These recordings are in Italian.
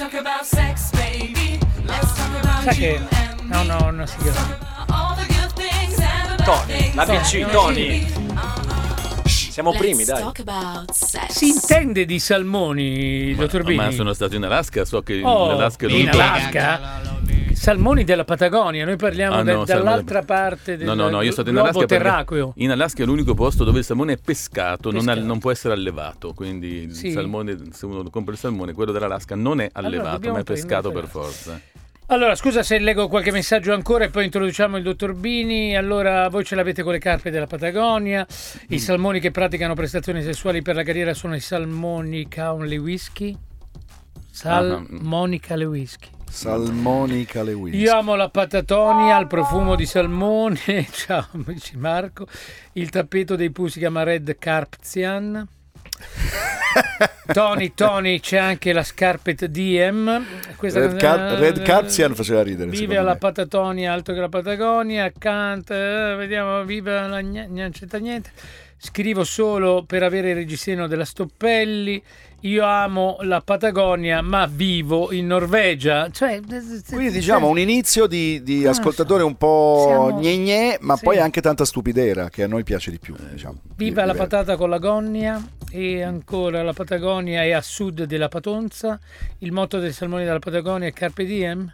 Sa che... you and No, me. no, non si chiama. All the good things and the bad Tony, things. l'ABC, Tony. Siamo Let's primi, dai. talk about sex. Si intende di salmoni, dottor Bini? Ma sono stato in Alaska, so che Oh, l'Alaska è in. Alaska? Salmoni della Patagonia, noi parliamo Ah, de- no, salmone- dall'altra parte del No, no, no, io sono in Alaska terracqueo. in Alaska è l'unico posto dove il salmone è pescato, non, Pescato. non può essere allevato, quindi il Sì. salmone, se uno compra il salmone, quello dell'Alaska non è allevato, dobbiamo ma è pescato per forza. Allora, scusa se leggo qualche messaggio ancora e poi introduciamo il dottor Bini. Allora, voi ce l'avete con le carpe della Patagonia. I Mm. salmoni che praticano prestazioni sessuali per la carriera sono i salmonica Lewiski. Salmonica Lewiski. Salmonica Lewis. Io amo la patatonia al profumo di salmone. Ciao, amici Marco. Il tappeto dei Poo si chiama Red Carpzian. Tony, Tony, c'è anche la Scarpet DM. Questa Red, Car- Red Carpzian faceva ridere. Vive alla me. Patatonia, alto che la Patagonia, accanto, eh, vediamo, vive la gna- gnancetta niente. Scrivo solo per avere il reggiseno della Stoppelli. Io amo la Patagonia, ma vivo in Norvegia. Cioè, Quindi diciamo un inizio di, di lo ascoltatore so. un po' Siamo- gne ma Sì. poi anche tanta stupidera che a noi piace di più. Diciamo. Viva la Di- patata con l'agonia e ancora la Patagonia è a sud della Patonza. Il motto dei salmoni della Patagonia è Carpe Diem.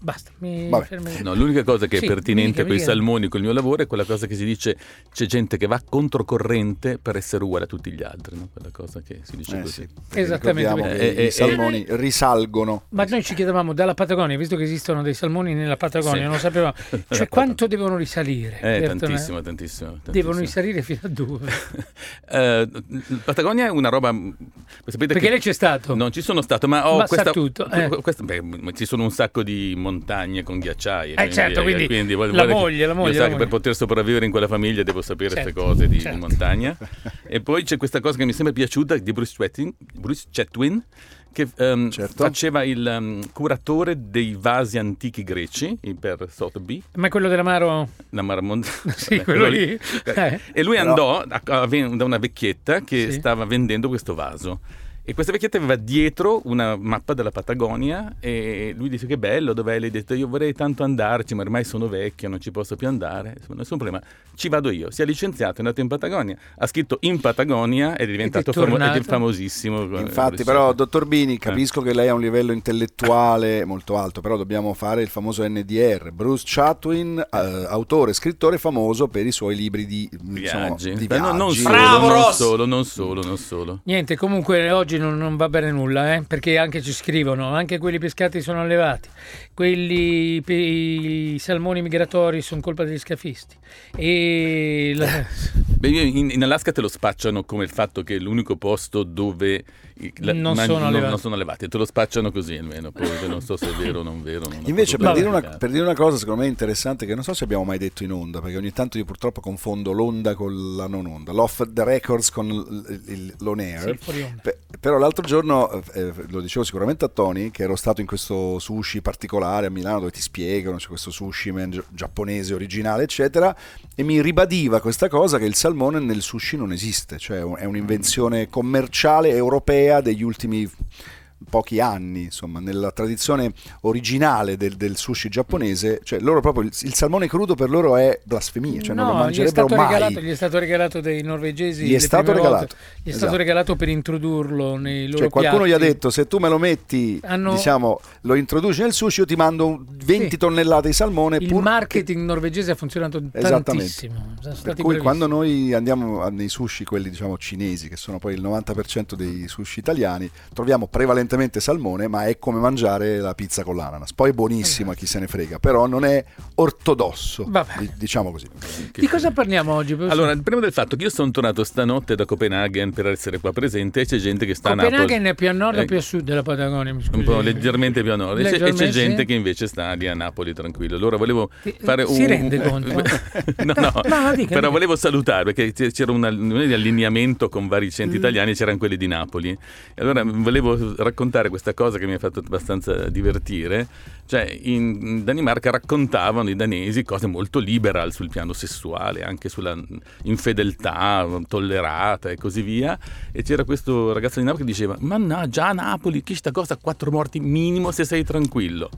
Basta, mi Vabbè. fermo. No, l'unica cosa che Sì, è pertinente con i salmoni, col mio lavoro, è quella cosa che si dice c'è gente che va controcorrente per essere uguale a tutti gli altri, no? quella cosa che si dice Eh così. sì, Esattamente. Eh, che eh, i eh, salmoni risalgono. Ma noi ci chiedevamo dalla Patagonia, visto che esistono dei salmoni nella Patagonia, Sì. non sapevamo, cioè quanto devono risalire? Eh, tantissimo, tantissimo, tantissimo. Devono risalire fino a dove? Eh, il Patagonia è una roba. Sapete Perché che lei c'è stato? non ci sono stato, ma ho Ma sa questa, tutto, eh. questa- beh, ci sono un sacco di montagne con ghiacciai. Eh, certo, quindi vuol- la vuole che- moglie, la moglie, Io la sa che per moglie. poter sopravvivere in quella famiglia devo sapere queste Certo, cose di, di certo. montagna. e poi c'è questa cosa che mi è sempre piaciuta di Bruce Chetwin, Bruce Chetwin che ehm, Certo. faceva il ehm, curatore dei vasi antichi greci per Sotheby, Ma è quello dell'amaro? la Marmont- Sì, Vabbè, quello lì. Eh. E lui Però- andò da una vecchietta che Sì. stava vendendo questo vaso. E questa vecchietta aveva dietro una mappa della Patagonia e lui disse che bello, dov'è? Lei ha detto io vorrei tanto andarci, ma ormai sono vecchio, non ci posso più andare. Insomma, nessun problema. Ci vado io. Si è licenziato, è andato in Patagonia, ha scritto in Patagonia ed è diventato Ed è famo- ed è famosissimo. Infatti, Eh, però, dottor Bini, capisco Eh. che lei ha un livello intellettuale molto alto, però dobbiamo fare il famoso NDR. Bruce Chatwin, eh, autore scrittore famoso per i suoi libri di Viaggi. di Beh, no, non, viaggi. solo, non solo, non solo, non solo. Niente, comunque oggi non, non va bene nulla, eh, perché anche ci scrivono, anche quelli pescati sono allevati, quelli i salmoni migratori sono colpa degli scafisti. E la- Beh, in, in Alaska te lo spacciano come il fatto che è l'unico posto dove la- Non man- sono allevati. non sono allevati. Te lo spacciano così almeno. Poi non so se è vero o non vero. non Invece, per dire, una, per dire una cosa secondo me interessante, che non so se abbiamo mai detto in onda, perché ogni tanto io purtroppo confondo l'onda con la non onda, l'off the records con il- il- l'on air. Sì, però l'altro giorno, eh, lo dicevo sicuramente a Tony, che ero stato in questo sushi particolare a Milano dove ti spiegano, c'è questo sushi man gi- giapponese originale, eccetera, e mi ribadiva questa cosa che il salmone nel sushi non esiste, cioè è un- è un'invenzione commerciale europea degli ultimi pochi anni, insomma, nella tradizione originale del, del sushi giapponese, cioè loro proprio il, il salmone crudo per loro è blasfemia, cioè non lo No, gli è, mangerebbero stato mai. regalato, gli è stato regalato dai norvegesi. Gli è stato prime volte. regalato, Gli è stato esatto. regalato per introdurlo nei loro Cioè qualcuno gli ha piatti. detto se tu me lo metti, Hanno- diciamo, lo introduci nel sushi io ti mando un 20 Sì. tonnellate di salmone Il pur che- marketing norvegese ha funzionato tantissimo. Per cui quando noi andiamo nei sushi, quelli diciamo cinesi, che sono poi il 90% dei sushi italiani, troviamo prevalentemente salmone, ma è come mangiare la pizza con l'ananas. Poi è buonissimo a chi se ne frega, però non è ortodosso, Vabbè. di- diciamo così. Di cosa parliamo oggi? Allora, prima del fatto che io sono tornato stanotte da Copenaghen per essere qua presente e c'è gente che sta a Copenaghen Napoli. è più a nord o Eh, più a sud della Patagonia? Mi un scusi. po' leggermente più a nord e c'è- e gente che invece sta lì a Napoli tranquillo allora volevo Ti- fare si un rende conto? no no, No, dica, però dica. volevo salutare perché c'era un, un allineamento con vari centri Mm. italiani c'erano quelli di Napoli allora volevo raccontare questa cosa che mi ha fatto abbastanza divertire. Cioè, in Danimarca raccontavano i danesi cose molto liberal sul piano sessuale, anche sulla infedeltà tollerata e così via. E c'era questo ragazzo di Napoli che diceva: Mannaggia, a Napoli, chi sta cosa? Quattro morti minimo se sei tranquillo.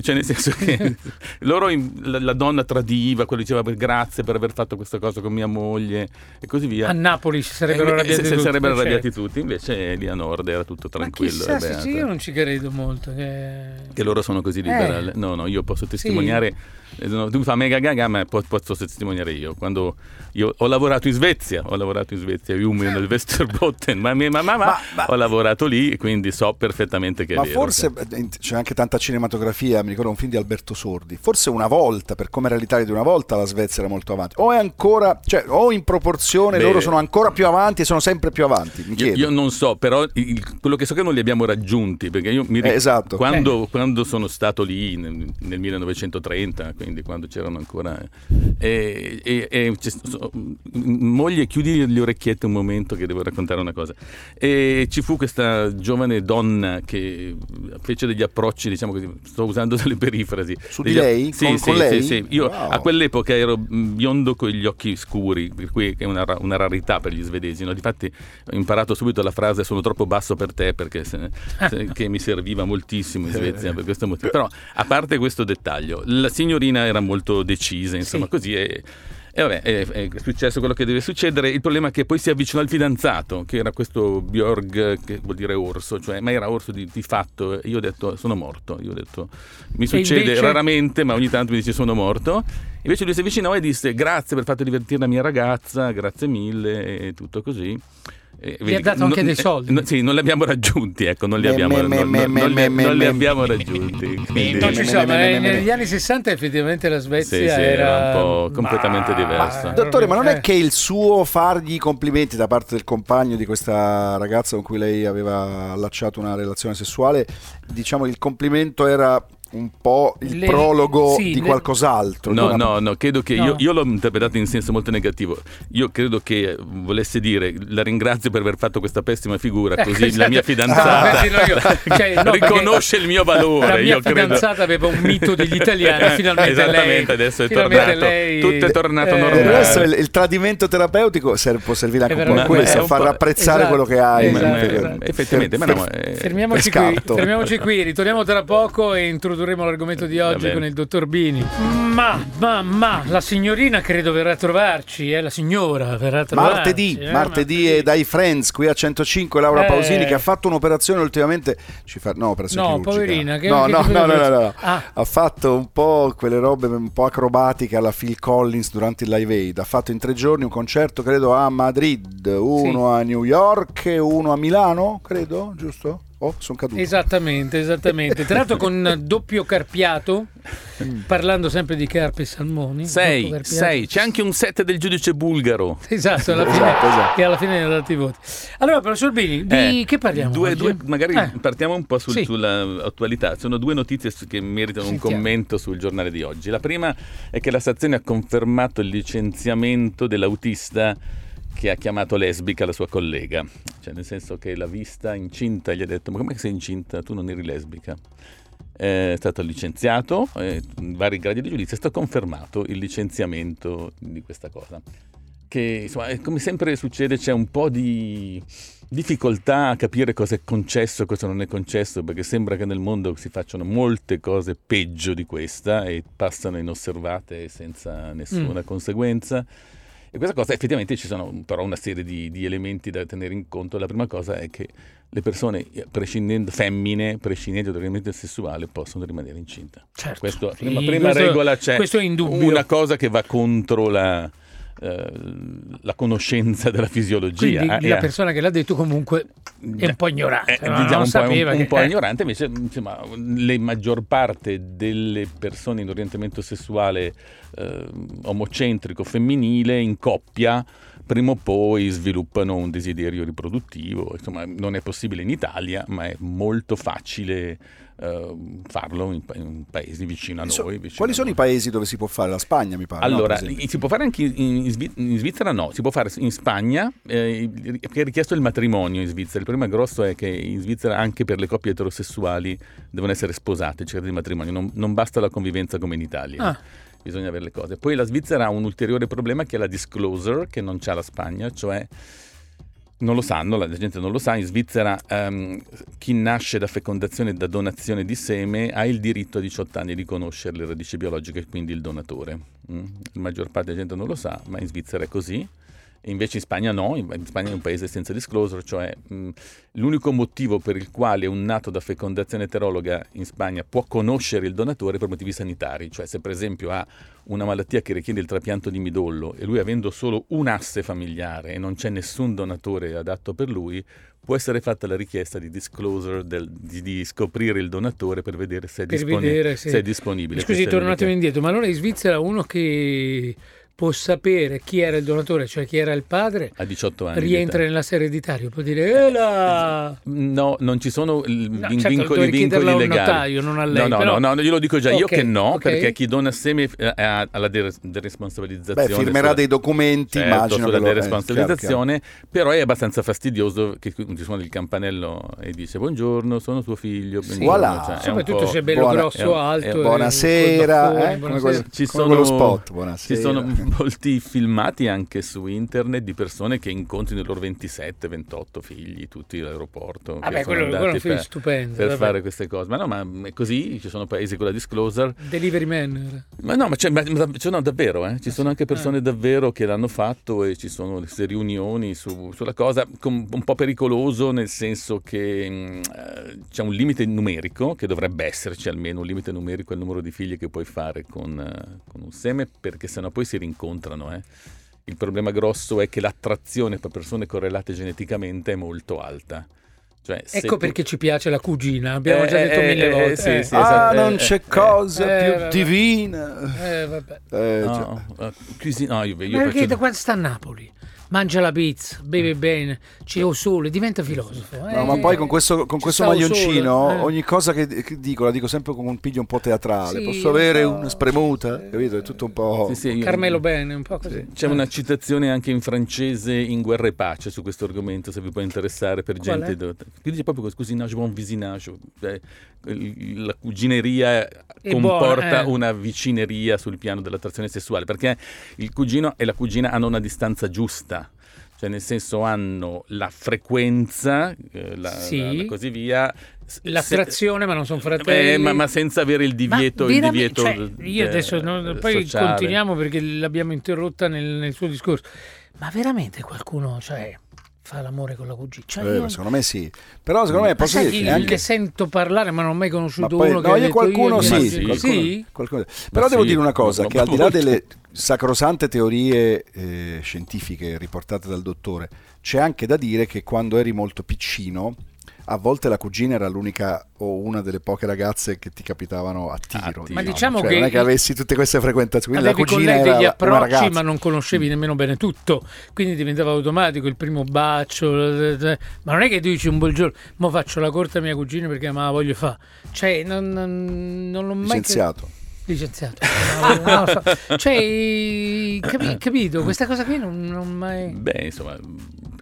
Cioè, nel senso che loro, la, la donna tradiva, quello diceva grazie per aver fatto questa cosa con mia moglie e così via. A Napoli si sarebbero Eh, arrabbiati se tutti. sarebbero certo. arrabbiati tutti, invece lì a nord era tutto Ma tranquillo. chissà e beato. sì, io non ci credo molto. Che... Che loro sono così liberali. No, no, io posso testimoniare. eh, no, tu fa mega gaga, ma po- posso testimoniare io. Quando io ho lavorato in Svezia, ho lavorato in Svezia, Umeå nel Västerbotten, ma, ma, ma, ma- Ma- ho lavorato lì, e quindi so perfettamente che è Ma vero. forse eh, c'è anche tanta cinematografia, mi ricordo un film di Alberto Sordi. Forse una volta, per come era l'Italia di una volta, la Svezia era molto avanti. O è ancora, cioè, o in proporzione Beh, loro sono ancora più avanti e sono sempre più avanti. Mi Io, chiedo. io non so, però il- quello che so che non li abbiamo raggiunti, perché io mi Eh, esatto. quando, quando sono stato lì nel, nel 1930, quindi quando c'erano ancora... E, e- e c'è- so- moglie, chiudi le orecchiette un momento che devo raccontare una cosa. E ci fu questa giovane donna che fece degli approcci, diciamo così, sto usando delle perifrasi. Su di Degli- lei? Sì, Con- sì, con sì, lei? sì. Io Wow. a quell'epoca ero mm, biondo con gli occhi scuri, per cui è una, una rarità per gli svedesi. No? Difatti ho imparato subito la frase sono troppo basso per te perché se- che mi serviva moltissimo in Svezia per questo motivo. Però a parte questo dettaglio, la signorina era molto decisa, insomma Sì. così e... E vabbè, è, è successo quello che deve succedere. Il problema è che poi si avvicinò il fidanzato, che era questo Björg, che vuol dire orso, cioè, ma era orso di, di fatto. E io ho detto, sono morto. Io ho detto, mi succede invece- raramente, ma ogni tanto mi dice, sono morto. Invece lui si avvicinò e disse, grazie per fatto divertire la mia ragazza, grazie mille, e tutto così. E Vi ha dato anche dei soldi? no, sì, non li abbiamo raggiunti, ecco, non li abbiamo, non- non- non non raggiunti. quindi- Non ci me, sono, me, ma me, me, me. negli anni 60 effettivamente la Svezia Sì, sì, era un po' completamente Ma- diversa. ma- Dottore, ma non è eh. che il suo fargli i complimenti da parte del compagno di questa ragazza con cui lei aveva allacciato una relazione sessuale, diciamo il complimento era un po' il Le- prologo sì, di le- qualcos'altro. No, Una- no, no, credo che No. Io, io l'ho interpretato in senso molto negativo. Io credo che volesse dire la ringrazio per aver fatto questa pessima figura, Ecco, così la mia fidanzata Ah. Cioè, no, riconosce il mio valore. La mia io credo. fidanzata aveva un mito degli italiani, finalmente Esattamente, lei. adesso è tornato. lei- Tutto è tornato eh, normale. resto il, il tradimento terapeutico ser- può servire anche un po' a questo, a far apprezzare esatto, quello che hai. esatto, esatto. Effettivamente, ma no, eh, Fermiamoci qui, fermiamoci qui, ritorniamo tra poco e introdurremo l'argomento di oggi con il dottor Bini. Ma, ma, ma, la signorina credo verrà a trovarci, eh? la signora verrà a trovarci. Martedì, eh, martedì e dai Friends qui a 105 Laura Eh. Pausini che ha fatto un'operazione ultimamente ci fa, no operazione No, poverina, che- no, che no, no, no, no, no. Ah. ha fatto un po' quelle robe un po' acrobatiche alla Phil Collins durante il Live Aid ha fatto in tre giorni un concerto credo a Madrid uno a New York e uno a Milano credo giusto? Oh sono caduto Esattamente, esattamente. Tra l'altro con doppio carpiato, parlando sempre di carpi e salmoni. doppio Sei, carpiato. sei. C'è anche un set del giudice bulgaro. Esatto, alla fine, Esatto, esatto. e alla fine ne ha dati i voti. Allora, professor Bini, di Eh, che parliamo? due- oggi? due- magari Eh, partiamo un po' sul- Sì. sulla attualità. Sono due notizie che meritano un Sentiamo. commento sul giornale di oggi. La prima è che la stazione ha confermato il licenziamento dell'autista che ha chiamato lesbica la sua collega. Cioè, nel senso che l'ha vista incinta e gli ha detto: Ma come sei incinta? Tu non eri lesbica. È stato licenziato, in vari gradi di giudizio, è stato confermato il licenziamento di questa cosa. Che insomma, come sempre succede, c'è un po' di difficoltà a capire cosa è concesso e cosa non è concesso, perché sembra che nel mondo si facciano molte cose peggio di questa e passano inosservate senza nessuna conseguenza. E questa cosa effettivamente ci sono però una serie di, di elementi da tenere in conto. La prima cosa è che le persone, prescindendo, femmine, prescindendo dall'orientamento sessuale, possono rimanere incinta. Certo. Questo, Sì, prima, prima questo- regola c'è questo è indubbio. una cosa che va contro la, eh, la conoscenza della fisiologia. Quindi eh, la persona che l'ha detto comunque è un po' ignorante. Eh, no? diciamo non un, po', sapeva un, che- un po' eh. ignorante, invece insomma, la maggior parte delle persone in orientamento sessuale eh, omocentrico femminile in coppia prima o poi sviluppano un desiderio riproduttivo, insomma non è possibile in Italia, ma è molto facile eh, farlo in, pa- in paesi vicino a So- noi. vicino Quali a sono noi. i paesi dove si può fare? La Spagna, mi pare. no, Allora, esempio. si può fare anche in, in Svi- in Svizzera? No, si può fare in Spagna, eh, perché è richiesto il matrimonio in Svizzera. Il problema grosso è che in Svizzera anche per le coppie eterosessuali devono essere sposate, cercare di matrimonio, non, non basta la convivenza come in Italia. Ah. Bisogna avere le cose. Poi la Svizzera ha un ulteriore problema che è la disclosure, che non c'ha la Spagna, cioè non lo sanno, la gente non lo sa, in Svizzera ehm, chi nasce da fecondazione e da donazione di seme ha il diritto a 18 anni di conoscere le radici biologiche quindi il donatore. Mm? La maggior parte della gente non lo sa, ma in Svizzera è così. Invece in Spagna no, in Spagna è un paese senza disclosure, cioè mh, l'unico motivo per il quale un nato da fecondazione eterologa in Spagna può conoscere il donatore è per motivi sanitari, cioè se per esempio ha una malattia che richiede il trapianto di midollo e lui avendo solo un asse familiare e non c'è nessun donatore adatto per lui, può essere fatta la richiesta di disclosure, del- di, di scoprire il donatore per vedere se è, Per disponi- vedere se- se è disponibile. Scusi, richiesta. indietro, ma allora in Svizzera uno che può sapere chi era il donatore, cioè chi era il padre, A 18 anni. rientra età. nella serie ereditaria, può dire "Eh là!" No, non ci sono il- No, vin- certo, vincoli, vincoli legali. notaio, non a lei, No, no, però- no, no, io lo dico già io Ok, che no, ok. perché chi dona seme eh, ha ha la de- deresponsabilizzazione. Beh, firmerà sulla- dei documenti, certo, immagino. sulla eh, deresponsabilizzazione, però è abbastanza fastidioso che qui ti suona il campanello e dice buongiorno, sono tuo figlio. Sì. buongiorno", Voilà. cioè, Soprattutto se è bello buona- grosso, è alto. è Buonasera, eh, come buonasera. quello- ci come sono, quello spot, buonasera. ci sono molti filmati anche su internet di persone che incontrano i loro 27, 28 figli, tutti all'aeroporto. Vabbè, sono quello- quello è un film per, stupendo, per vabbè. fare queste cose. Ma no, ma è così, ci sono paesi con la disclosure. Delivery Man. Ma no, ma, c'è, ma, ci sono davvero, eh? ci sono anche persone davvero che l'hanno fatto e ci sono queste riunioni su- sulla cosa, com- un po' pericoloso nel senso che mh, eh, c'è un limite numerico, che dovrebbe esserci almeno un limite numerico al numero di figli che puoi fare con, eh, con un seme, perché sennò poi si rincontrano. eh. Il problema grosso è che l'attrazione per persone correlate geneticamente è molto alta. Cioè, Ecco tu- perché ci piace la cugina, abbiamo Eh, già detto eh, mille eh, volte. sì, eh. sì, Ah, esatto, non eh, c'è eh, cosa eh, più vabbè. divina. Eh, vabbè. Eh. No, eh, cuisine- no, io, io Ma perché faccio- da quando sta a Napoli? Mangia la pizza, beve bene, c'è il sole, diventa filosofo. No, eh. ma poi con questo, con questo maglioncino, sole, eh. ogni cosa che, dico la dico sempre con un piglio un po' teatrale. Sì, Posso avere un una spremuta? eh, Capito? È tutto un po'. Sì, sì, io- Carmelo bene, un po' così. C'è una citazione anche in francese in Guerra e Pace su questo argomento, se vi può interessare per Qual gente. do- Che dice proprio cousinage, buon visinage. Cioè, la cugineria È comporta buona, eh. una vicineria sul piano dell'attrazione sessuale, perché il cugino e la cugina hanno una distanza giusta. Cioè, nel senso, hanno la frequenza, eh, la, Sì. la- la così via. L'attrazione, ma non sono se- fratelli. eh, ma, ma senza avere il divieto, Ma il divieto cioè, io eh, adesso non- poi sociale. continuiamo perché l'abbiamo interrotta nel, nel suo discorso. Ma veramente qualcuno cioè, fa l'amore con la cugina? Cioè, Eh, io- ma secondo me sì. Però secondo me ma posso dire chi che anche. sento parlare, ma non ho mai Ma conosciuto poi, uno che no, ha io qualcuno io sì, gliela- sì, qualcuno- Sì? qualcuno- Però devo sì, dire una cosa, ma- che ma al di là molto. delle sacrosante teorie eh, scientifiche riportate dal dottore, c'è anche da dire che quando eri molto piccino, a volte la cugina era l'unica o una delle poche ragazze che ti capitavano a tiro. tiro. Ma diciamo Cioè, che non è che avessi tutte queste frequentazioni, quindi la Avevi con cugina lei era degli approcci, ragazza. ma non conoscevi nemmeno bene tutto, quindi diventava automatico il primo bacio. Ma non è che tu dici un buongiorno, mo faccio la corte a mia cugina perché me la voglio fare. Cioè, non, non, non l'ho mai. Licenziato. Licenziato. No, lo so. Cioè, capi- capito? Questa cosa qui non, non mai. Beh, insomma,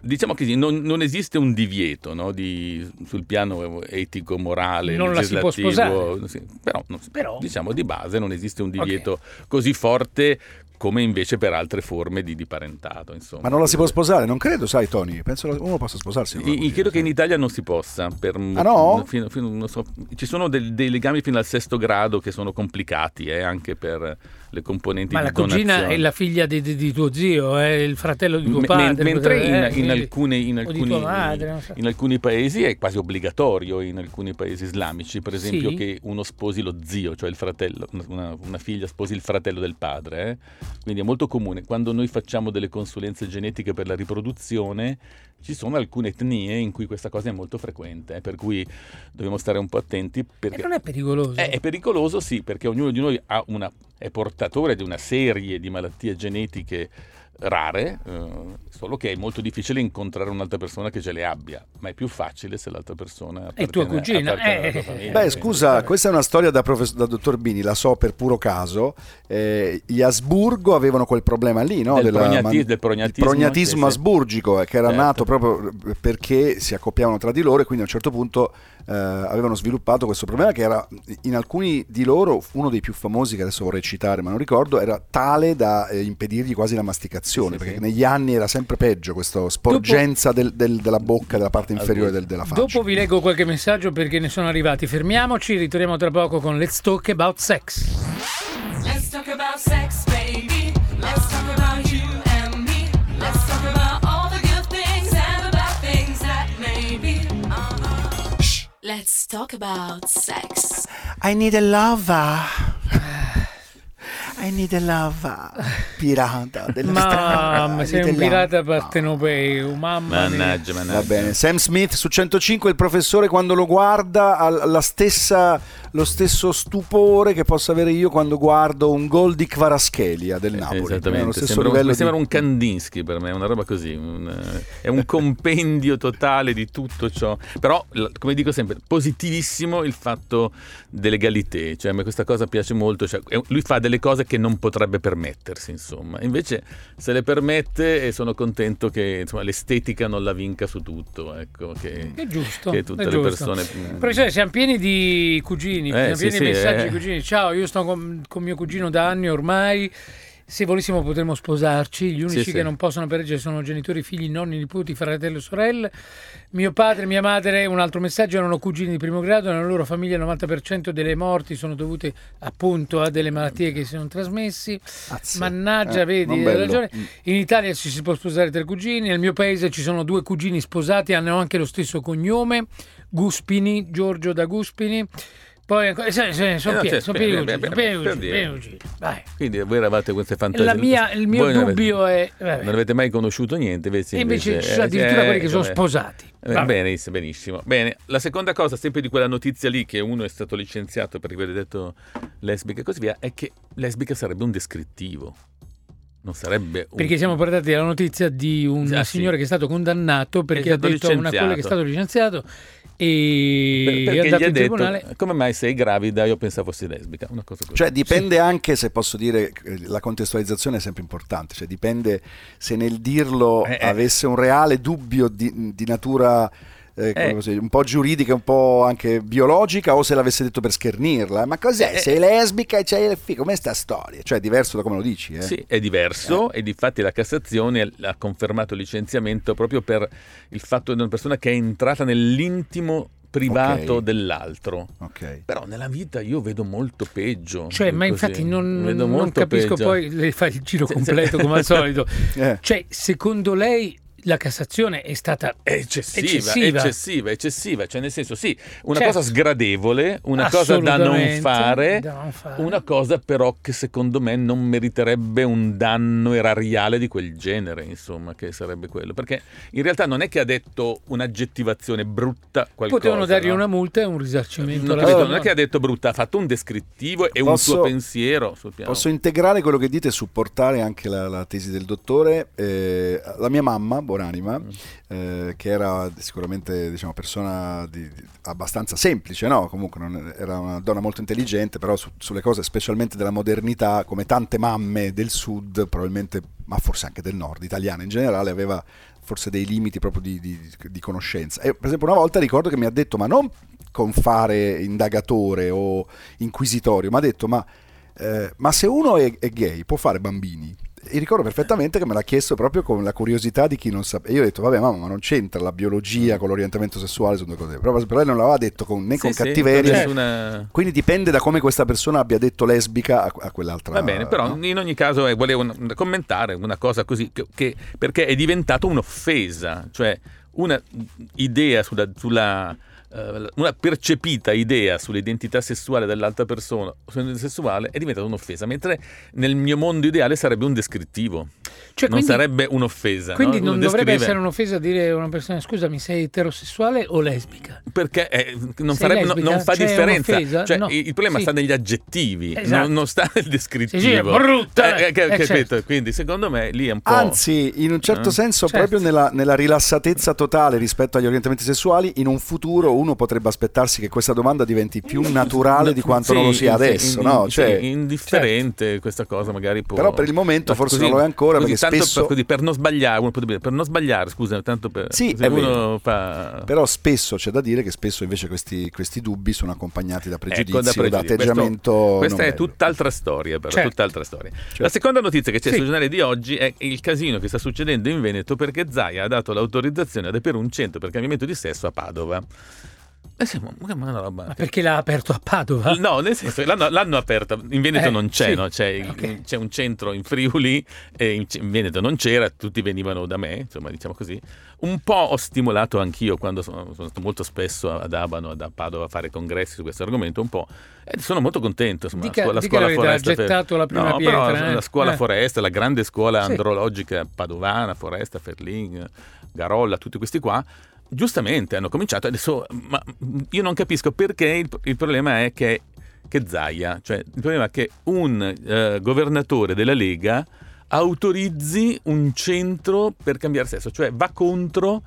diciamo che non, non esiste un divieto no, di- sul piano etico, morale, Non la si può legislativo, sì, però, non si- Però- diciamo di base non esiste un divieto così forte come invece per altre forme di, di parentato. Insomma. Ma non la si può sposare? Non credo, sai Tony, penso la- uno possa sposarsi. I- cugina, credo che in sì. Italia non si possa. Per, Ah, no? fino- fino- non so, ci sono del- dei legami fino al sesto grado che sono complicati eh, anche per le componenti Ma di la cugina donazione. è la figlia di, di- di tuo zio, è il fratello di tuo Me- padre. mentre in, eh, in alcuni, in alcuni- madre, so. in alcuni paesi è quasi obbligatorio, in alcuni paesi islamici, per esempio, Sì? che uno sposi lo zio, cioè il fratello, una, una figlia sposi il fratello del padre. eh. Quindi è molto comune. Quando noi facciamo delle consulenze genetiche per la riproduzione, ci sono alcune etnie in cui questa cosa è molto frequente, eh, per cui dobbiamo stare un po' attenti. E Perché... non è pericoloso. Eh, è pericoloso, sì, perché ognuno di noi ha una, è portatore di una serie di malattie genetiche rare, eh, solo che è molto difficile incontrare un'altra persona che ce le abbia, ma è più facile se l'altra persona È tua cugina, eh. tua famiglia, Beh, scusa, questa è una storia da, profes- da dottor Bini, la so per puro caso. Eh, gli Asburgo avevano quel problema lì, no? Del prognati- man- del prognatismo, prognatismo sì, sì. asburgico, eh, che era Certo. nato proprio perché si accoppiavano tra di loro e quindi a un certo punto eh, avevano sviluppato questo problema che era in alcuni di loro, uno dei più famosi che adesso vorrei citare ma non ricordo, era tale da eh, impedirgli quasi la masticazione, Sì, sì, perché sì. negli anni era sempre peggio questa sporgenza del- del- della bocca, della parte inferiore del- della faccia. Dopo vi leggo qualche messaggio perché ne sono arrivati. Fermiamoci, ritorniamo tra poco con Let's Talk About Sex. Let's talk about sex, baby. Let's talk about you and me. Let's talk about all the good things and the bad things that may be. Uh-huh. Let's talk about sex. I need a lover. I need a lover. Pirata della Mamma, sei un pirata partenopeo, mamma mia. Mannaggia, mannaggia. Va bene, Sam Smith su 105, il professore quando lo guarda ha la stessa, lo stesso stupore che posso avere io quando guardo un gol di Kvaratskhelia del Napoli. È Esattamente, sembra, un, mi sembra di- un Kandinsky per me, una roba così, un, eh, è un compendio totale di tutto ciò, però come dico sempre, positivissimo il fatto dell'egalité, cioè a me questa cosa piace molto, cioè, è- lui fa delle cose che non potrebbe permettersi, insomma, invece se le permette e sono contento che insomma, l'estetica non la vinca su tutto, ecco, che, È giusto. che tutte è le giusto. persone... mm, Professore, siamo pieni di cugini, siamo sì, pieni sì, di messaggi eh. cugini. Ciao, io sto con, con mio cugino da anni ormai. Se volessimo potremmo sposarci, gli unici Sì, che sì. non possono per legge sono genitori, figli, nonni, nipoti, fratello e sorelle. Mio padre, mia madre, un altro messaggio, erano cugini di primo grado, nella loro famiglia il 90% delle morti sono dovute appunto a delle malattie che si sono trasmessi. Azze. Mannaggia, Eh, vedi, hai ragione. Mm. In Italia ci si può sposare tre cugini, nel mio paese ci sono due cugini sposati, hanno anche lo stesso cognome, Guspini, Giorgio da Guspini. Poi ancora, sono Eh, no, cioè, sono sono cugini, dire. pieni cugini. Vai. Quindi voi eravate queste fantasie. Mia- il mio non avete- dubbio è... vabbè. Non avete mai conosciuto niente, invece, E invece ci eh, sono addirittura eh, quelli che sono sposati. Eh, benissimo, benissimo. Bene, la seconda cosa, sempre di quella notizia lì, che uno è stato licenziato perché avete detto lesbica e così via, è che lesbica sarebbe un descrittivo. Non sarebbe un... Perché siamo partiti dalla notizia di un Ah, sì. signore che è stato condannato perché È ha stato detto a una licenziato. quella che è stato licenziato e Per- perché andato gli ha in detto, tribunale. come mai sei gravida? Io pensavo fossi lesbica, una cosa così. Cioè dipende anche, se posso dire, eh, la contestualizzazione è sempre importante, cioè dipende se nel dirlo Eh, eh. avesse un reale dubbio di, di natura eh, Eh. un po' giuridica, un po' anche biologica o se l'avesse detto per schernirla. Ma cos'è? Eh, Sei lesbica e c'hai il figlio? Com'è sta storia? Cioè è diverso da come lo dici, eh? Sì, è diverso e difatti la Cassazione ha confermato il licenziamento proprio per il fatto di una persona che è entrata nell'intimo privato Ok. dell'altro. Ok. Però nella vita io vedo molto peggio. Cioè, ma così. infatti non, non capisco, peggio. poi le fai il giro completo come al solito. Eh. Cioè, secondo lei la Cassazione è stata eccessiva, Eccessiva. eccessiva, eccessiva, cioè nel senso sì, una Certo. cosa sgradevole, una cosa da non fare, da non fare. una cosa però che secondo me non meriterebbe un danno erariale di quel genere, insomma, che sarebbe quello, perché in realtà non è che ha detto un'aggettivazione brutta qualcosa. Potevano dargli no? una multa e un risarcimento. Non, capito? non è che ha detto brutta, ha fatto un descrittivo e un Posso- suo pensiero sul piano. Posso integrare quello che dite e supportare anche la, la tesi del dottore. Eh, la mia mamma, buonanima, Mm. eh, che era sicuramente diciamo, persona di- di- abbastanza semplice, no? comunque non- era una donna molto intelligente, però su- sulle cose specialmente della modernità, come tante mamme del sud, probabilmente, ma forse anche del nord, italiane in generale, aveva forse dei limiti proprio di, di- di conoscenza. E per esempio una volta ricordo che mi ha detto, ma non con fare indagatore o inquisitorio, ma ha detto, ma, eh, ma se uno è, è gay può fare bambini? E ricordo perfettamente che me l'ha chiesto proprio con la curiosità di chi non sapeva. E io ho detto, vabbè mamma, ma non c'entra la biologia con l'orientamento sessuale, sono due cose. Però, però lei non l'aveva detto con, né Sì, con sì, cattiveria. con nessuna- Quindi dipende da come questa persona abbia detto lesbica a, a quell'altra. Va bene, però no? in ogni caso eh, volevo commentare una cosa così, che, che- perché è diventato un'offesa, cioè una idea sulla, sulla, eh, una percepita idea sull'identità sessuale dell'altra persona, sessuale, è diventata un'offesa, mentre nel mio mondo ideale sarebbe un descrittivo. Cioè, non quindi- sarebbe un'offesa. Quindi no? non Uno dovrebbe descrive- essere un'offesa dire a una persona scusami sei eterosessuale o lesbica? Perché eh, non, sarebbe- no- lesbica? non fa C'è differenza. Cioè, No. il problema Sì. sta negli aggettivi, Esatto. non, non sta nel descrittivo. Sì, sì, è brutta. Eh, eh, che- Eh, capito? certo. Quindi secondo me lì è un po'... Anzi, in un certo Eh? senso, Certo. proprio nella, nella rilassatezza totale rispetto agli orientamenti sessuali, in un futuro uno potrebbe aspettarsi che questa domanda diventi più naturale di quanto non lo Sì, sia sì, adesso, in- no? sì, Cioè, indifferente questa cosa magari può... Però per il momento Ma forse non lo è ancora, così, perché spesso- per, così, per non sbagliare, uno potrebbe dire, per non sbagliare, scusa, tanto per... Sì, così è uno vero. fa... Però spesso c'è da dire che spesso invece questi, questi dubbi sono accompagnati da pregiudizi Ecco, da o da atteggiamento. Questo- questa non è bello. tutt'altra storia, però, Certo. tutt'altra storia. La seconda notizia che c'è Sì. sul giornale di oggi è il casino che sta succedendo in Veneto perché Zaia ha dato l'autorizzazione ad aprire un centro per cambiamento di sesso a Padova. Eh sì, ma, una roba... Ma perché l'ha aperto a Padova? No, nel senso che l'hanno, l'hanno aperta, in Veneto Eh, non c'è, sì. no? c'è, il- Ok. c'è un centro in Friuli e in, in Veneto non c'era, tutti venivano da me, insomma diciamo così. Un po' ho stimolato anch'io quando sono, sono stato molto spesso ad Abano, ad a Padova a fare congressi su questo argomento, un po'. E sono molto contento. Insomma, Dica- la dica la verità, ha per- gettato la prima no, pietra, Però, eh. La scuola Eh. foresta, la grande scuola Sì. andrologica padovana, foresta, Ferlin, Garolla, tutti questi qua. Giustamente hanno cominciato adesso, ma io non capisco perché il, il problema è che, che Zaia, cioè il problema è che un eh, governatore della Lega autorizzi un centro per cambiare sesso, cioè va contro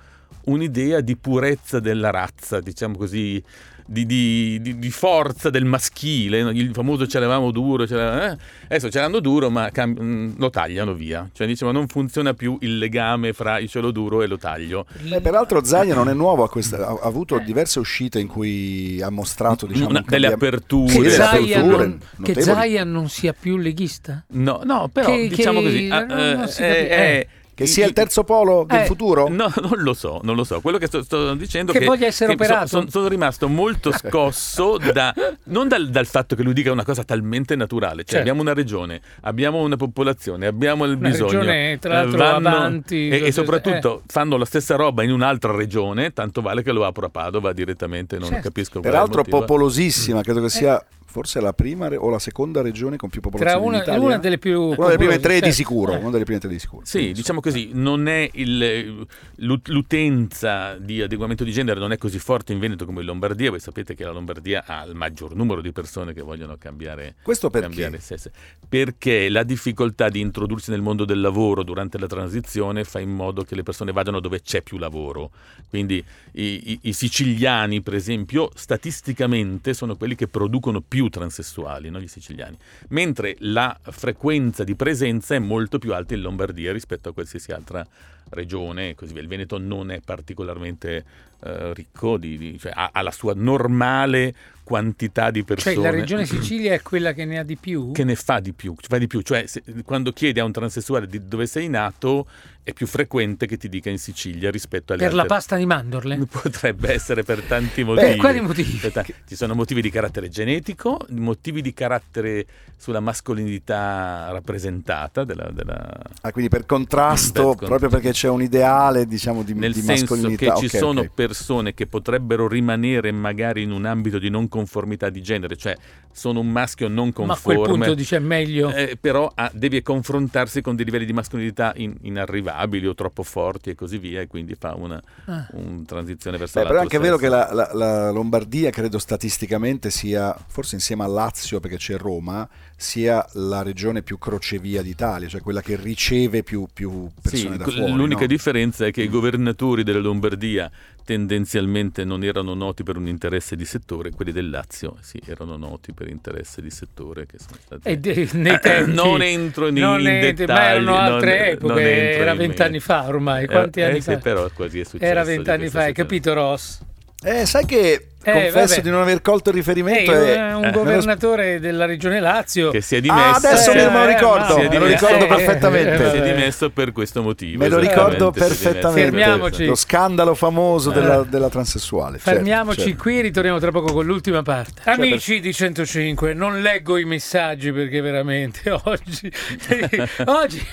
un'idea di purezza della razza, diciamo così, di, di- di- di forza del maschile, il famoso ce l'avevamo duro, ce l'avevamo- eh, adesso ce l'hanno duro ma cam- mm, lo tagliano via, cioè diciamo non funziona più il legame fra il cielo duro e lo taglio. Eh, peraltro Zaia non è nuovo, a questa- ha, avuto diverse uscite in cui ha mostrato diciamo, Una- un delle aperture. Che Zaia, aperture non, che. Zaia non sia più leghista? No, no, però Che- diciamo che- così, ah, non- non eh, eh, Che sia il terzo polo del Eh, futuro? No, non lo so, non lo so. Quello che sto, sto dicendo Che è voglia essere che so- operato? son- sono rimasto molto scosso da, non dal, dal fatto che lui dica una cosa talmente naturale. Cioè, Certo. abbiamo una regione, abbiamo una popolazione, abbiamo il Una bisogno. regione, tra eh, l'altro, avanti, e, e cose- soprattutto fanno la stessa roba in un'altra regione, tanto vale che lo apro a Padova direttamente, non Certo. capisco è Peraltro popolosissima, credo che sia forse la prima o la seconda regione con più popolazione Tra una, in una delle più Una delle prime tre di certo. sicuro, Eh. una delle prime tre di sicuro. Sì, diciamo così, non è il- l'ut- l'utenza di adeguamento di genere non è così forte in Veneto come in Lombardia, voi sapete che la Lombardia ha il maggior numero di persone che vogliono cambiare, Questo perché? cambiare sesso. Perché la difficoltà di introdursi nel mondo del lavoro durante la transizione fa in modo che le persone vadano dove c'è più lavoro. Quindi i, i- i siciliani, per esempio, statisticamente sono quelli che producono più transessuali, no? gli siciliani, mentre la frequenza di presenza è molto più alta in Lombardia rispetto a qualsiasi altra regione così via. Il Veneto non è particolarmente eh, ricco, di, di- cioè ha, ha la sua normale quantità di persone. Cioè la regione Sicilia è quella che ne ha di più? che ne fa di più, fa di più. Cioè, se- quando chiedi a un transessuale di dove sei nato, è più frequente che ti dica in Sicilia rispetto alle per la altre. pasta di mandorle? Potrebbe essere per tanti motivi. quali motivi? Per ta- Ci sono motivi di carattere genetico, motivi di carattere sulla mascolinità rappresentata della, della- Ah, quindi per contrasto, Per- proprio perché c'è un ideale, diciamo, di, nel di senso mascolinità. che ci Ok, sono ok. persone che potrebbero rimanere magari in un ambito di non conformità di genere, cioè sono un maschio non Ma a quel conforme. punto dice meglio. Eh, però ah, devi confrontarsi con dei livelli di mascolinità in- inarrivabili o troppo forti e così via, e quindi fa una, Ah. un transizione verso Beh, però è l'altro anche vero sesso. che la, la- la Lombardia, credo statisticamente, sia, forse insieme a Lazio, perché c'è Roma, sia la regione più crocevia d'Italia, cioè quella che riceve più, più persone Sì, da fuori. l'unica no? differenza è che i governatori della Lombardia tendenzialmente non erano noti per un interesse di settore, quelli del Lazio sì, erano noti per interesse di settore che sono stati... E de- nei tempi, non entro nei non in entri, dettagli, ma erano altre non- epoche, non era in- vent'anni fa ormai, quanti Eh, anni eh, fa? però quasi è successo Era di vent'anni fa, hai capito Ross? Eh, sai che Eh, confesso vabbè. di non aver colto il riferimento. un, e- un eh, governatore della regione Lazio che si è Ah, dimesso adesso Eh, me lo eh, ricordo, me lo ricordo eh, perfettamente. eh, si è dimesso per questo motivo Me lo ricordo perfettamente. Fermiamoci. Lo scandalo famoso della, della transessuale. certo, Fermiamoci certo. qui, ritorniamo tra poco con l'ultima parte. Cioè, Amici di 105, non leggo i messaggi perché veramente oggi... oggi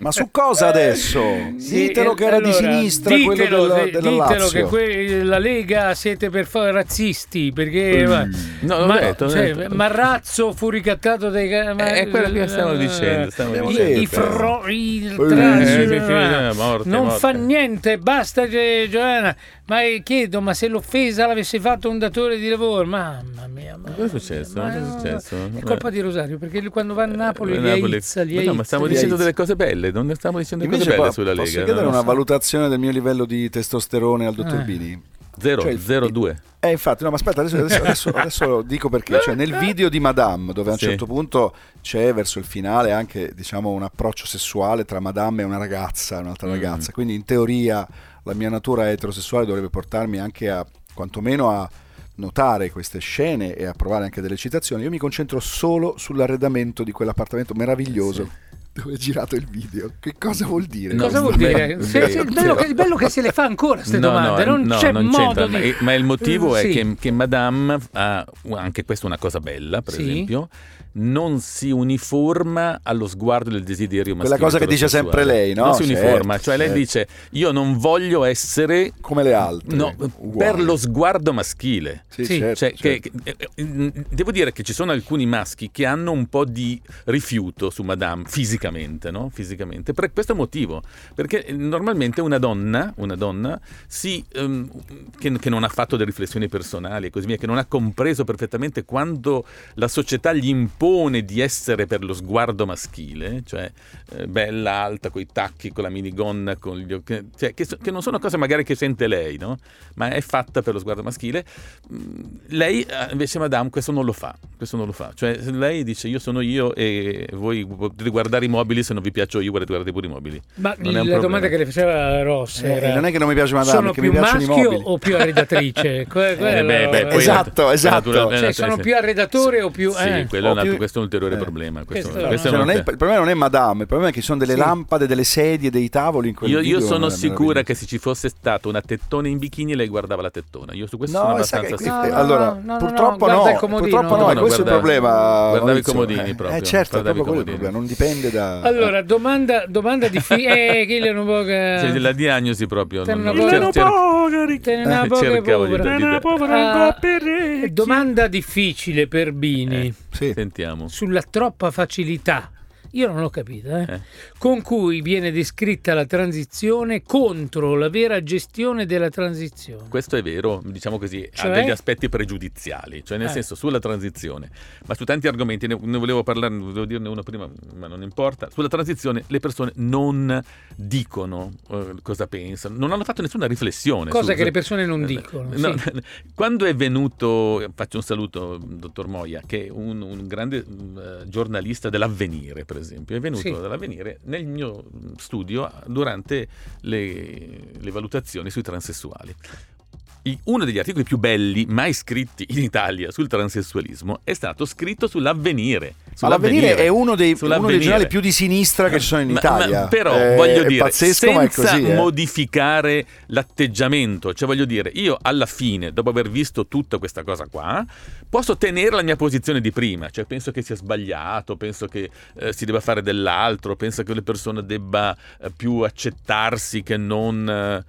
Ma su cosa adesso? Sì, Ditelo eh, che era di allora, sinistra ditelo, quello della, de- della ditelo Lazio. che que- la Lega siete per fare razzisti perché ma, No, l'ho ma- detto, cioè, detto. Marrazzo fu ricattato dai ma- è quello che stiamo eh, dicendo, stiamo i- dicendo. i fro- i Eh, trans- eh, morte, non morte. fa niente basta Gio- Giovanna ma eh, chiedo ma se l'offesa l'avesse fatto un datore di lavoro mamma mia ma, Cosa è successo? ma- Cosa è successo? è colpa di Rosario perché lui quando va a Napoli Eh, li Napoli- aizza li Ma no, ma stiamo dicendo delle cose belle, non stiamo dicendo Invece cose belle po- sulla posso Lega. chiedere no? una valutazione del mio livello di testosterone al dottor Eh. Bini? Zero, cioè il- zero, due. Eh, infatti, no, ma aspetta, adesso, adesso, adesso, adesso lo dico perché. Cioè, nel video di Madame, dove a un Sì. certo punto c'è verso il finale anche diciamo, un approccio sessuale tra Madame e una ragazza, un'altra Mm. ragazza. Quindi, in teoria, la mia natura eterosessuale dovrebbe portarmi anche a quantomeno a notare queste scene e a provare anche delle citazioni. Io mi concentro solo sull'arredamento di quell'appartamento meraviglioso. Dove è girato il video? Che cosa vuol dire? No, Cosa vuol dire? Se- se- il, bello che, il bello che se le fa ancora queste No, domande, no, non no, c'è non modo c'entra, di... ma, il motivo è Sì. che, che Madame ha, anche questa è una cosa bella, per Sì. esempio, non si uniforma allo sguardo del desiderio maschile. Quella cosa che dice sempre lei, no? Non si Certo, uniforma, cioè lei certo. dice io non voglio essere Come le altre. no, per lo sguardo maschile. Sì, Sì. certo, Cioè, certo. che- che- eh, eh, devo dire che ci sono alcuni maschi che hanno un po' di rifiuto su Madame fisicamente, no? Fisicamente, per questo motivo. Perché eh, normalmente una donna, una donna si, ehm, che, che non ha fatto delle riflessioni personali e così via, che non ha compreso perfettamente quando la società gli impone di essere per lo sguardo maschile, cioè eh, bella, alta, con i tacchi, con la minigonna, con gli occhi, cioè, che, so- che non sono cose magari che sente lei, no? ma è fatta per lo sguardo maschile. Mm, Lei eh, invece, Madame, questo non lo fa. Questo non lo fa. Cioè, lei dice io sono io e voi potete guardare i mobili, se non vi piaccio io, guardate guardate pure i mobili. Ma Non è un la problema. domanda che le faceva Ross Eh, era... non è che non mi piace Madame, sono che più mi piacciono i maschio mobili. o più arredatrice? Que- Eh, beh, beh, Esatto, esatto. Natura- Cioè, sono sì, più arredatore o più... Sì, eh. quello è un O altro- più- questo è un ulteriore eh. problema. Questo, Questo- questo Cioè, è- il problema non è Madame, il problema è che ci sono delle Sì. lampade, delle sedie, dei tavoli in quel io, video. io sono sicura che se ci fosse stata una tettona in bikini lei guardava la tettona. Io su questo No, sono abbastanza sicuro. no, allora, no, purtroppo no, purtroppo no, No, no, questo è il problema. guardavi i comodini Eh, proprio, Eh, certo, è proprio quello il problema, non dipende da... Allora, domanda, domanda difficile. Eh, che è un po' che... Sì, la diagnosi proprio. Te ne una Eh, poca cercavo di- Ah, domanda difficile per Bini Eh. Sì. Sentiamo. sulla troppa facilità. Io non l'ho capita, eh, Eh. con cui viene descritta la transizione contro la vera gestione della transizione. Questo è vero, diciamo così, Cioè? ha degli aspetti pregiudiziali, cioè nel Eh. senso sulla transizione, ma su tanti argomenti, ne, ne volevo parlare, volevo dirne uno prima, ma non importa, sulla transizione le persone non dicono eh, cosa pensano, non hanno fatto nessuna riflessione. Cosa su- che le persone non Eh, dicono, no, sì. Quando è venuto, faccio un saluto, dottor Moia, che è un, un grande mm, eh, giornalista dell'avvenire, per esempio, è venuto Sì. dall'avvenire nel mio studio durante le, le valutazioni sui transessuali. Uno degli articoli più belli mai scritti in Italia sul transessualismo è stato scritto sull'avvenire. Ma l'avvenire è uno dei, uno dei Sull'Avvenire. giornali più di sinistra che ci sono in Italia. ma però Eh, voglio è dire, pazzesco, senza così. eh. modificare l'atteggiamento, cioè voglio dire, io alla fine, dopo aver visto tutta questa cosa qua, posso tenere la mia posizione di prima, cioè penso che sia sbagliato, penso che eh, si debba fare dell'altro, penso che le persone debba eh, più accettarsi che non...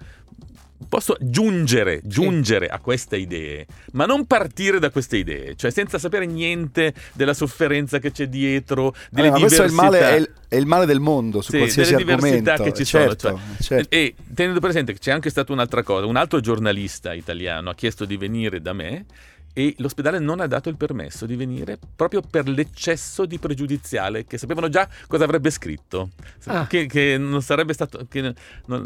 Posso giungere, giungere a queste idee, ma non partire da queste idee, cioè senza sapere niente della sofferenza che c'è dietro, delle Eh, ma questo è il, diversità. male, è, il, è il male del mondo su Sì, qualsiasi delle diversità che ci certo, sono. cioè, certo. E tenendo presente che c'è anche stata un'altra cosa, un altro giornalista italiano ha chiesto di venire da me e l'ospedale non ha dato il permesso di venire proprio per l'eccesso di pregiudiziale che sapevano già cosa avrebbe scritto, Ah. che, che non sarebbe stato che non,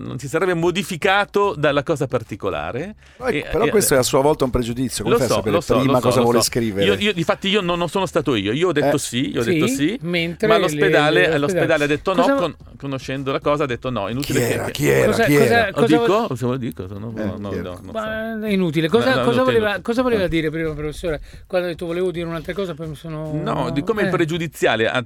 non si sarebbe modificato dalla cosa particolare. Però, ecco, E- però e- questo è a sua volta un pregiudizio. Come lo fai a so, sapere lo so, prima so, cosa vuole scrivere? Io, io- difatti io non, non sono stato io, io ho detto Eh. sì, io ho Sì, detto sì, ma le- l'ospedale, le- l'ospedale ha detto Cosa- no, con- conoscendo la cosa ha detto no, chi inutile che- era? che... Chi era? Cosa- chi cosa- era? Lo cosa dico? Lo dico, se no, Eh, no, no, chi era? no, so. È inutile. Cosa, cosa voleva, cosa voleva Eh. dire prima, professore? Quando ha detto volevo dire un'altra cosa, poi mi sono. No, di come il Eh. pregiudiziale. ah,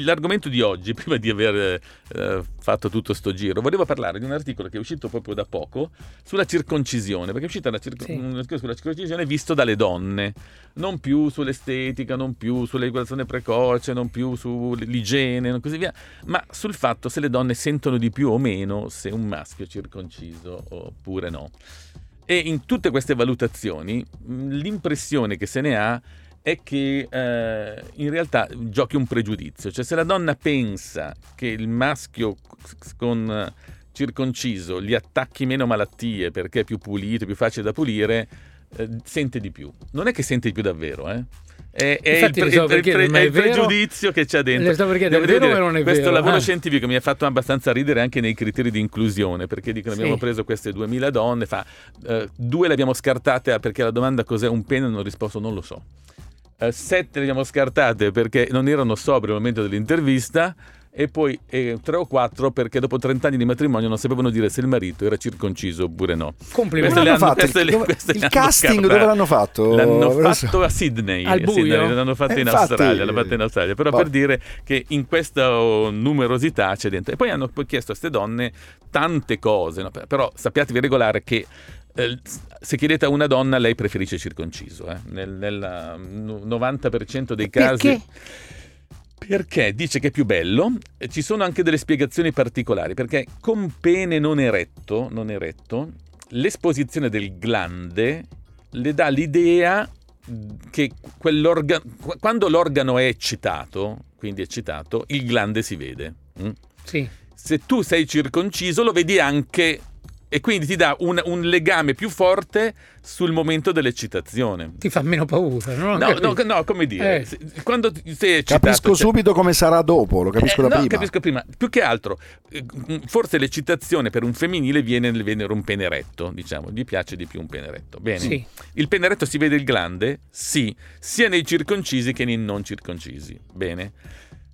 L'argomento di oggi, prima di aver eh, fatto tutto sto giro, volevo parlare di un articolo che è uscito proprio da poco sulla circoncisione, perché è uscita una circo- Sì. un articolo sulla circoncisione visto dalle donne. non più sull'estetica, non più sull'educazione precoce, non più sull'igiene e così via, ma sul fatto se le donne sentono di più o meno se un maschio è circonciso oppure no. E in tutte queste valutazioni l'impressione che se ne ha è che eh, in realtà giochi un pregiudizio, cioè se la donna pensa che il maschio con eh, circonciso gli attacchi meno malattie perché è più pulito, più facile da pulire, eh, sente di più. Non è che sente di più davvero, eh? È, è il, Infatti, pre- il pre- per chiedere, è il pregiudizio che c'è dentro. Le stavo per chiedere, Devo dire, non è questo vero? lavoro Ah. scientifico mi ha fatto abbastanza ridere anche nei criteri di inclusione, perché dicono Sì. abbiamo preso queste 2000 donne, fa, eh, due le abbiamo scartate perché la domanda cos'è un pene ho risposto non lo so. Eh, sette le abbiamo scartate perché non erano sobri al momento dell'intervista e poi eh, tre o quattro perché dopo 30 anni di matrimonio non sapevano dire se il marito era circonciso oppure no. Complimenti. Queste hanno- fatto? queste le- Dove- il casting scartate. dove l'hanno fatto? L'hanno fatto a Sydney. Al buio? Sydney, L'hanno fatto Eh, in infatti- Australia, l'hanno fatto in Australia. Però Boh. per dire che in questa oh, numerosità c'è dentro. E poi hanno poi chiesto a queste donne tante cose. no? Però sappiatevi regolare che eh, se chiedete a una donna, lei preferisce circonciso. eh. Nel, nel uh, 90% dei casi. Perché? Perché dice che è più bello, ci sono anche delle spiegazioni particolari, perché con pene non eretto, non eretto l'esposizione del glande le dà l'idea che quando l'organo è eccitato, quindi eccitato, il glande si vede. mm? Sì. Se tu sei circonciso lo vedi anche e quindi ti dà un, un legame più forte sul momento dell'eccitazione. Ti fa meno paura, no? No, no, no, come dire, Eh. se- quando sei eccitato... Capisco cioè- subito come sarà dopo, lo capisco eh, da no, prima. capisco prima. Più che altro, eh, forse l'eccitazione per un femminile viene nel venere un pene eretto, diciamo. Gli piace di più un pene eretto. Bene. Sì. Il pene eretto si vede il glande? Sì, sia nei circoncisi che nei non circoncisi. Bene.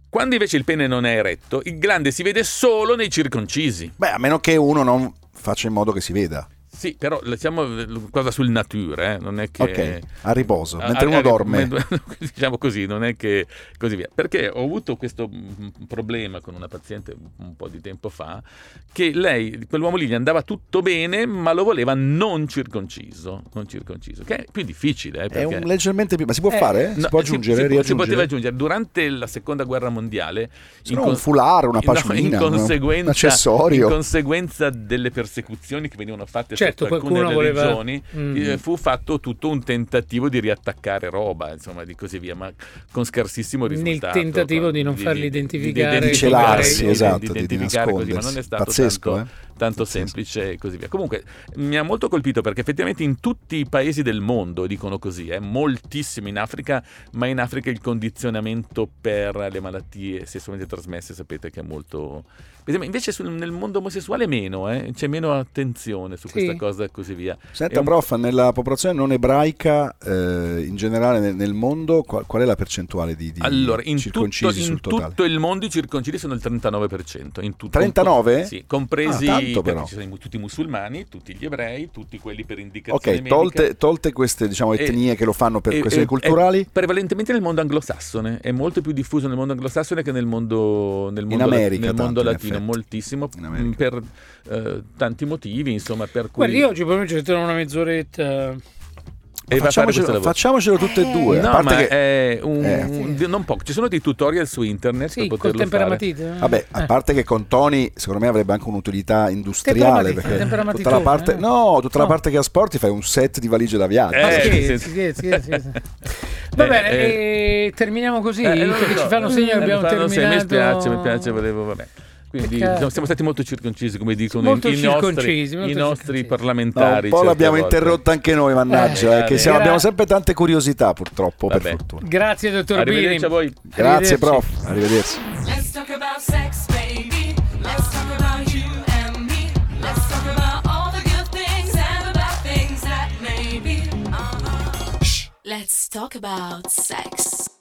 Quando invece il pene non è eretto, il glande si vede solo nei circoncisi. Beh, a meno che uno non faccia in modo che si veda. Sì, però lasciamo eh, cosa sul nature, eh, non è che... Ok, a riposo, Ah, mentre ah, uno ah, dorme. diciamo così, non è che così via. Perché ho avuto questo mm, problema con una paziente un po' di tempo fa, che lei, quell'uomo lì gli andava tutto bene, ma lo voleva non circonciso, non circonciso, che è più difficile. eh, È perché- un leggermente più... Ma si può Eh, fare? Si No, può aggiungere, si, si riaggiungere? poteva aggiungere. Durante la seconda guerra mondiale, no, con- un foulard, una no, pacciolina, in un- conseguenza, un accessorio. in conseguenza delle persecuzioni che venivano fatte Certo, qualcuno voleva- religioni, Mm. eh, fu fatto tutto un tentativo di riattaccare roba, insomma, di così via, ma con scarsissimo Nel risultato. tentativo di non farli identificare Di celarsi, di- esatto, di di identificare così, ma non è stato Pazzesco, tanto, eh? tanto semplice e così via. Comunque mi ha molto colpito perché effettivamente in tutti i paesi del mondo dicono così, eh, moltissimo in Africa, ma in Africa il condizionamento per le malattie sessualmente trasmesse sapete che è molto... Invece sul- nel mondo omosessuale meno, eh, c'è meno attenzione su Sì. questa cosa e così via. Senta, un- prof, nella popolazione non ebraica, eh, in generale nel, nel mondo, qual, qual è la percentuale di, di Allora, in, tutto, circoncisi in sul totale? tutto il mondo i circoncisi sono il 39%. In tutto, 39? Sì, compresi Ah, tanto perché però. ci sono i- tutti i musulmani, tutti gli ebrei, tutti quelli per indicazione Ok, medica. tolte, tolte queste diciamo, E- etnie che lo fanno per e- questioni e- culturali, e prevalentemente nel mondo anglosassone, è molto più diffuso nel mondo anglosassone che nel mondo, nel In mondo, la- America nel mondo in latino, effetti. moltissimo, per eh, tanti motivi, insomma, per cui... Guardi, io oggi pomeriggio ci una mezz'oretta. e facciamocelo, facciamocelo tutte e due. No, a parte ma che, è un, Eh. un- non poco. Ci sono dei tutorial su internet Sì, per col poterlo fare. temperamatite. Vabbè, a Eh. parte che con Tony secondo me avrebbe anche un'utilità industriale perché tutta la parte, eh. no, tutta la No. parte che asporti fai un set di valigie da viaggio. Eh, Ah, sì, sì. Va Eh, bene, eh. e terminiamo così Eh, so. ci fanno segno che Eh, abbiamo terminato. Mi spiace, mi piace, volevo, vabbè. Quindi Peccato. siamo, siamo stati molto circoncisi, come dicono Molto i, i nostri, circoncisi, molto i nostri circoncisi. No, parlamentari. un po' l'abbiamo volte. interrotta anche noi, mannaggia, Eh, eh, che siamo- abbiamo sempre tante curiosità purtroppo, per fortuna. Grazie dottor Bini. Arrivederci a voi. Grazie prof, arrivederci. Let's talk about sex, baby. Let's talk about you and me. Let's talk about all the good things and the bad things that may be. Uh-huh. Let's talk about sex.